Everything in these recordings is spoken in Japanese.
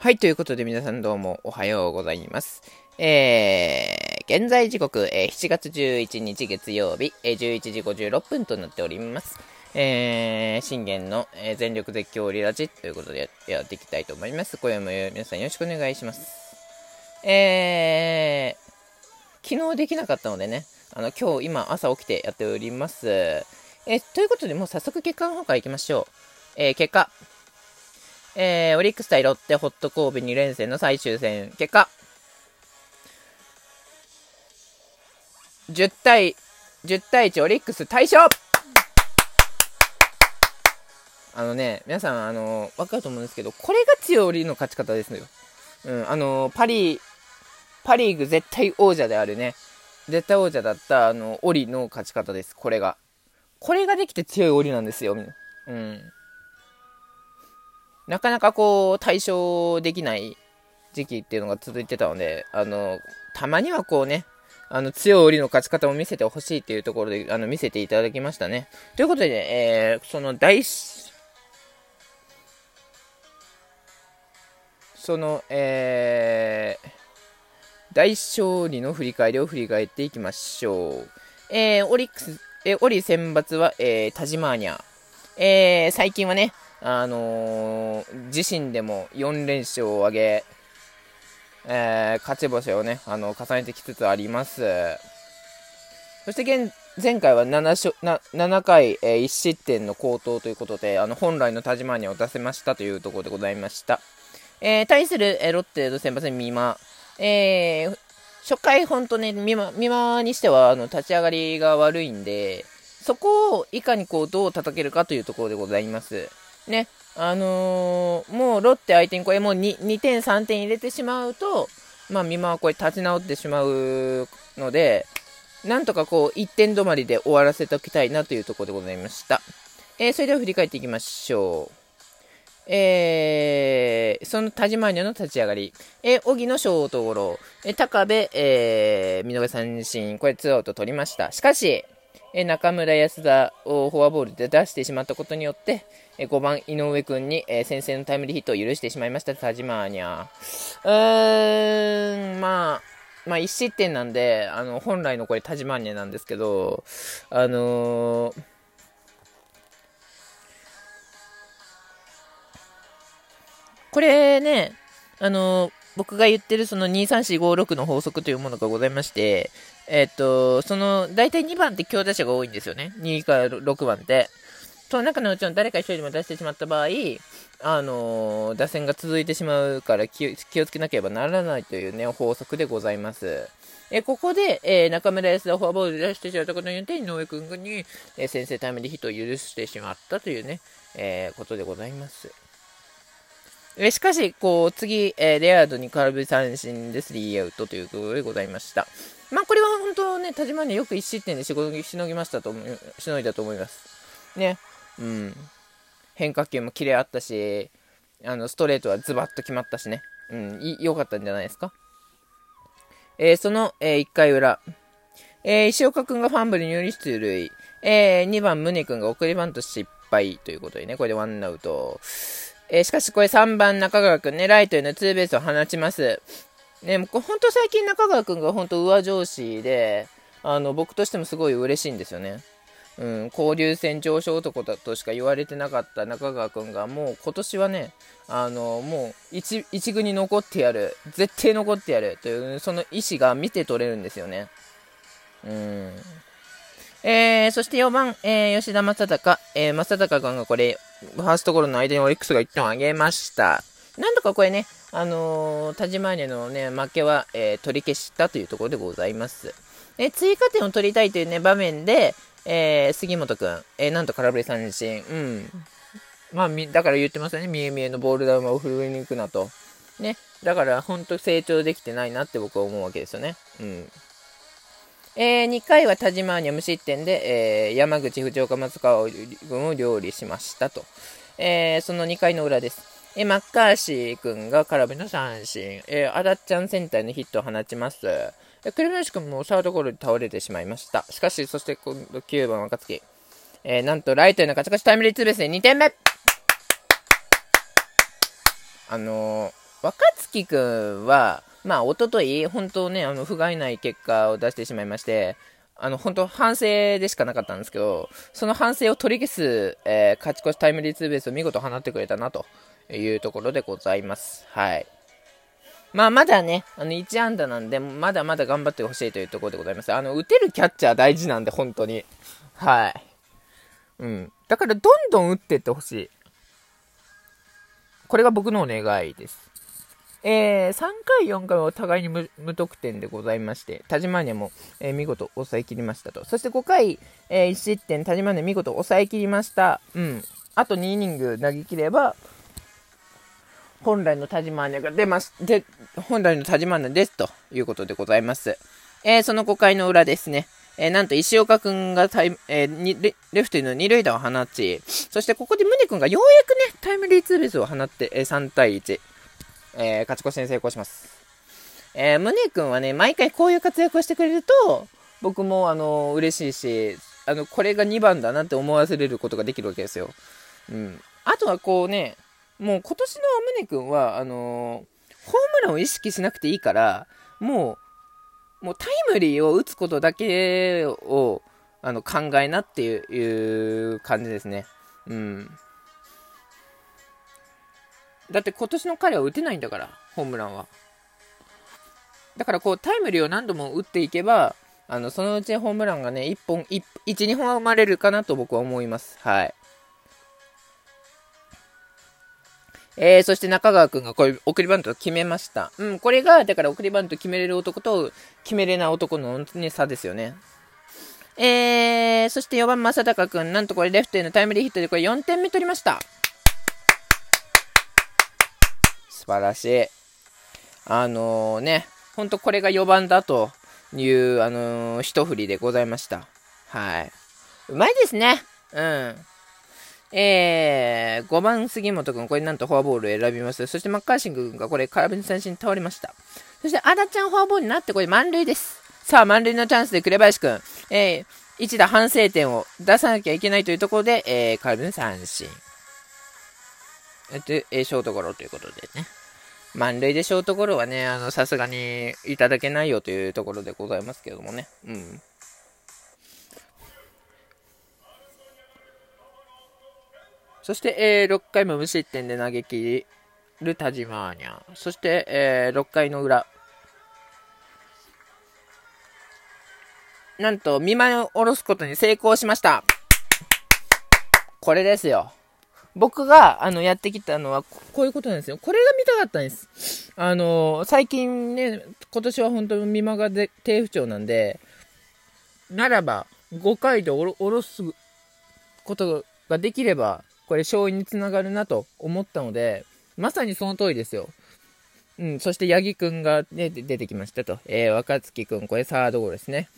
はい、ということで皆さんどうもおはようございます。えー、現在時刻、えー、7月11日月曜日、えー、11時56分となっております。えー、信玄の、えー、全力絶叫リラジということでやっていきたいと思います。今夜も皆さんよろしくお願いします。えー、昨日できなかったのでね、あの、今日、今、朝起きてやっております。えー、ということで、もう早速結果の方からいきましょう。えー、結果、えー、オリックス対ロッテ、ホット神戸2連戦の最終戦、結果、10対、10対1、オリックス大勝あのね、皆さん、あの、わかると思うんですけど、これが強いオリの勝ち方ですよ。うん、あの、パリ、パリーグ絶対王者であるね、絶対王者だった、あの、オリの勝ち方です、これが。これができて強いオリなんですよ、うん。なかなかこう、対処できない時期っていうのが続いてたので、あの、たまにはこうね、あの、強い折りの勝ち方を見せてほしいっていうところで、あの、見せていただきましたね。ということで、ねえー、その大、その、えー、大勝利の振り返りを振り返っていきましょう。えー、オリックス、えー、オリ選抜は、えー、タジマーニャ。えー、最近はね、あのー、自身でも4連勝を挙げ、えー、勝ち星をね、あの、重ねてきつつあります。そして現、前回は 7, な7回、えー、1失点の好投ということで、あの、本来のタジマーニャを出せましたというところでございました。えー、対する、え、ロッテの先発にマえー、初回本当ね、美馬にしては、あの、立ち上がりが悪いんで、そこをいかにこう、どう叩けるかというところでございます。ね、あのー、もうロッテ相手にこれもう 2, 2点、3点入れてしまうと、まあ、美馬はこれ立ち直ってしまうので、なんとかこう、1点止まりで終わらせておきたいなというところでございました。えー、それでは振り返っていきましょう。えー、その田島ニの立ち上がり、えー、荻のショートゴロ、えー、高部、えー、見逃し三振、これツーアウト取りました。しかし、え中村安田をフォアボールで出してしまったことによって、え5番井上君に、え先制のタイムリーヒットを許してしまいました、田島ーニャ。うーん、まあ、まあ、1失点なんで、あの、本来のこれ田島ーニャなんですけど、あのー、これね、あのー、僕が言ってるその23456の法則というものがございまして、えっ、と、その、大体2番って強打者が多いんですよね。2から6番って。その中のうちの誰か1人でも出してしまった場合、あの打線が続いてしまうから気をつけなければならないというね、法則でございます。えここで、えー、中村康田フォアボールで出してしまったことによって、井上君に、えー、先制タイムでヒットを許してしまったというね、え、ことでございます。えしかし、こう、次、えレアードに空振り三振でスリーアウトということでございました。まあ、これは本当ね、田島によく1失点で仕事しのぎましたとしのいだと思います。ね。うん。変化球もキレあったし、あの、ストレートはズバッと決まったしね。うん、良かったんじゃないですか。えー、その、えー、1回裏。えー、石岡くんがファンブルにより出塁。えー、2番、宗くんが送りバント失敗ということでね、これでワンアウト。えー、しかしこれ3番中川くんね、ライトへのツーベースを放ちます。ね、本当最近中川くんが本当上上司で、あの、僕としてもすごい嬉しいんですよね。うん、交流戦上昇男だとしか言われてなかった中川くんが、もう今年はね、あの、もう一、一軍に残ってやる、絶対残ってやるという、その意思が見て取れるんですよね。うん。えー、そして4番、えー、吉田正尚、えー、正尚君がこれ、ファーストゴロの間にオリックスが1点を挙げました。なんとかこれね、あのー、田島根のね、負けは、えー、取り消したというところでございます。え追加点を取りたいというね、場面で、えー、杉本くん、えなんと空振り三振、うん。まあ、だから言ってますよね、みえみえのボール球を振りに行くなと。ね。だから、本当成長できてないなって僕は思うわけですよね。うん。えー、2回は田島に無失点で、えー、山口、藤岡、松川軍を料理しましたと。えー、その2回の裏です。えマッカーシー君が空振りの三振、えー、アダッチャンセンターのヒットを放ちます。えクレムシ君もサードゴロで倒れてしまいました。しかし、そして今度9番若月、えー、なんとライトへの勝ち越しタイムリーツーベースで2点目あのー、若月くんは、まあ、おととい、本当ね、あの、不甲斐ない結果を出してしまいまして、あの、本当反省でしかなかったんですけど、その反省を取り消す、えー、勝ち越しタイムリーツーベースを見事放ってくれたな、というところでございます。はい。まあ、まだね、あの、1安打なんで、まだまだ頑張ってほしいというところでございます。あの、打てるキャッチャー大事なんで、本当に。はい。うん。だから、どんどん打ってってほしい。これが僕のお願いです。えー、3回、4回はお互いに無得点でございまして、田島根も、えー、見事抑えきりましたと。そして5回、えー、1失点、田島根見事抑えきりました。うん。あと2イニング投げ切れば、本来の田島根が出ます。で、本来の田島根ですということでございます。えー、その5回の裏ですね。えー、なんと石岡くんがタイ、えー、レレフトの二塁打を放ち、そしてここで宗くんがようやくね、タイムリーツーベースを放って、えー、3対1。えー、勝ち越しに成功します。えー、宗君はね、毎回こういう活躍をしてくれると、僕も、あの、嬉しいし、あの、これが2番だなって思わせれることができるわけですよ。うん。あとはこうね、もう今年の宗君は、あのホームランを意識しなくていいから、もう、もうタイムリーを打つことだけを、あの、考えなっていう感じですね。うん。だって今年の彼は打てないんだから、ホームランは。だからこう、タイムリーを何度も打っていけば、あの、そのうちホームランがね、1本、1、2本は生まれるかなと僕は思います。はい。えー、そして中川くんがこれ送りバントを決めました。うん、これが、だから送りバント決めれる男と決めれない男の、ね、差ですよね。えー、そして4番正隆くん、なんとこれレフトへのタイムリーヒットでこれ4点目取りました。晴らしい。あのー、ね、ほんとこれが4番だという、あのー、一振りでございました。はい。うまいですね。うん。えー、5番杉本君、これなんとフォアボールを選びます。そしてマッカーシング君がこれ空振り三振に倒れました。そしてアダちゃんフォアボールになってこれ満塁です。さあ、満塁のチャンスで紅林君、えー、一打反省点を出さなきゃいけないというところで、えー、空振り三振。で、えー、ショートゴロということでね。満塁でショートゴロはね、あの、さすがにいただけないよというところでございますけどもね。うん。そして、えー、6回も無失点で投げ切る田島アーニャ。そして、えー、6回の裏。なんと、見舞いを下ろすことに成功しました。これですよ。僕が、あの、やってきたのは、こういうことなんですよ。これが見たかったんです。あの、最近ね、今年は本当に見間がで低不調なんで、ならば、5回でおろおろすことができれば、これ勝因につながるなと思ったので、まさにその通りですよ。うん、そして八木くんが、ね、出てきましたと。えー、若月くん、これサードゴロですね。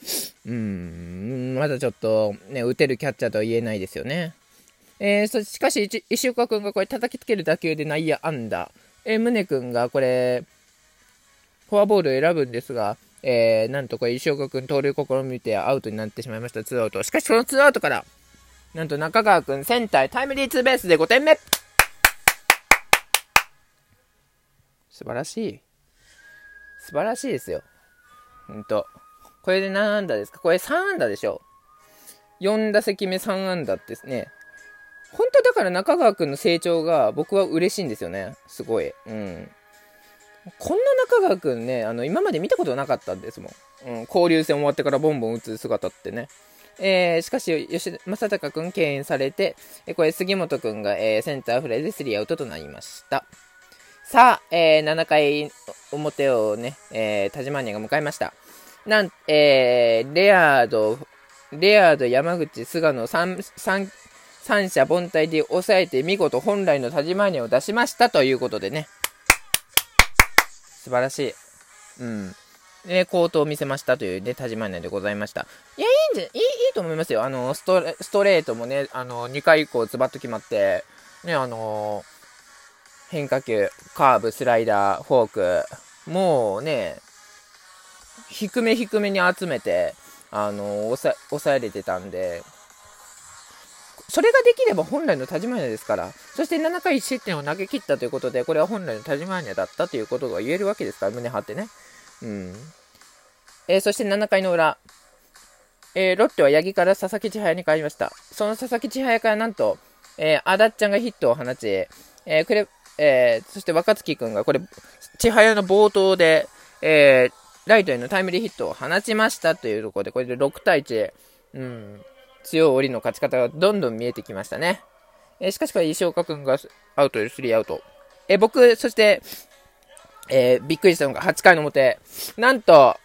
うん、まだちょっと、ね、打てるキャッチャーとは言えないですよね。えー、そしかし、石岡君がこれ叩きつける打球で内野安打。えー、宗君がこれ、フォアボールを選ぶんですが、えー、なんとこれ石岡君盗塁試みてアウトになってしまいました、ツーアウト。しかし、そのツーアウトから、なんと中川君センタータイムリーツーベースで5点目素晴らしい。素晴らしいですよ。ほんと。これで何安打ですか？これ3安打でしょ ?4 打席目3安打ですね。本当だから中川くんの成長が僕は嬉しいんですよね。すごい。うん。こんな中川くんね、あの、今まで見たことなかったんですもん。うん、交流戦終わってからボンボン打つ姿ってね。えー、しかし、吉田正隆くん敬遠されて、えこれ杉本くんが、えー、センターフライでスリーアウトとなりました。さあ、えー、7回表をね、えー、田島ニアが迎えました。なん、えー、レアード、レアード、山口、菅野、3、3、三者凡退で抑えて見事本来の田島ニを出しましたということでね。素晴らしい。うん。ね、高騰を見せましたというね、田島ニでございました。いや、いいんじゃ、いい、いいと思いますよ。あの、ストレストレートもね、あの、2回以降ズバッと決まって、ね、あの変化球、カーブ、スライダー、フォーク、もうね、低め低めに集めて、あの抑え、抑えれてたんで、それができれば本来の田島屋ですから、そして7回失点を投げ切ったということで、これは本来の田島屋だったということが言えるわけですから、胸張ってね。うん。えー、そして7回の裏、えー、ロッテは八木から佐々木千早に変わりました。その佐々木千早からなんと、えー、あだっちゃんがヒットを放ち、えー、くれ、えー、そして若月君がこれ、千早の冒頭で、えー、ライトへのタイムリーヒットを放ちましたというところで、これで6対1、うん、強い折の勝ち方がどんどん見えてきましたね。え、しかしこれ石岡君がアウトで3アウト。え、僕、そして、えー、びっくりしたのが8回の表、なんと、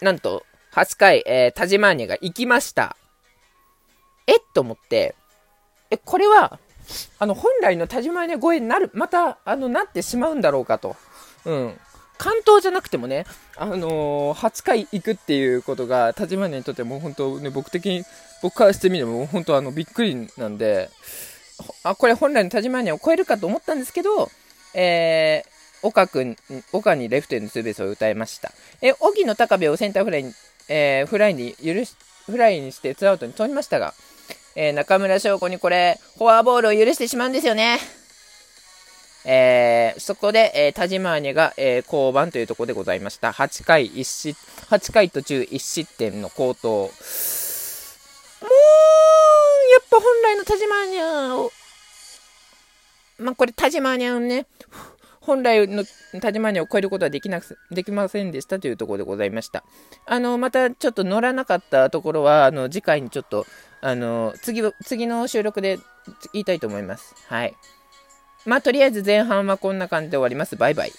なんと、8回、えー、タジマーニが行きました。えと思って、え、これは、あの、本来のタジマーニャ超えになる、また、あの、なってしまうんだろうかと。うん。関東じゃなくてもね、あのー、8回行くっていうことが、タジマーニャにとっても本当ね、僕的に、僕からしてみても本当あの、びっくりなんで、あ、これ本来のたじまーにゃを超えるかと思ったんですけど、えー、岡君、岡にレフトへのツーベースを打たれました。え、荻野、髙部をセンターフライにえー、フライに許し、フライにしてツーアウトに取りましたが、えー、中村奨吾にこれ、フォアボールを許してしまうんですよね。えー、そこで、えー、田島姉が、えー、降板というところでございました。8回1失、8回途中1失点の好投。もう、やっぱ本来の田島姉を、まあ、これ田島姉をね、本来の田島にを超えることはできなくできませんでしたというところでございました。あの、またちょっと乗らなかったところは、あの、次回にちょっと、あの、次、次の収録で言いたいと思います。はい。まあ、とりあえず前半はこんな感じで終わります。バイバイ。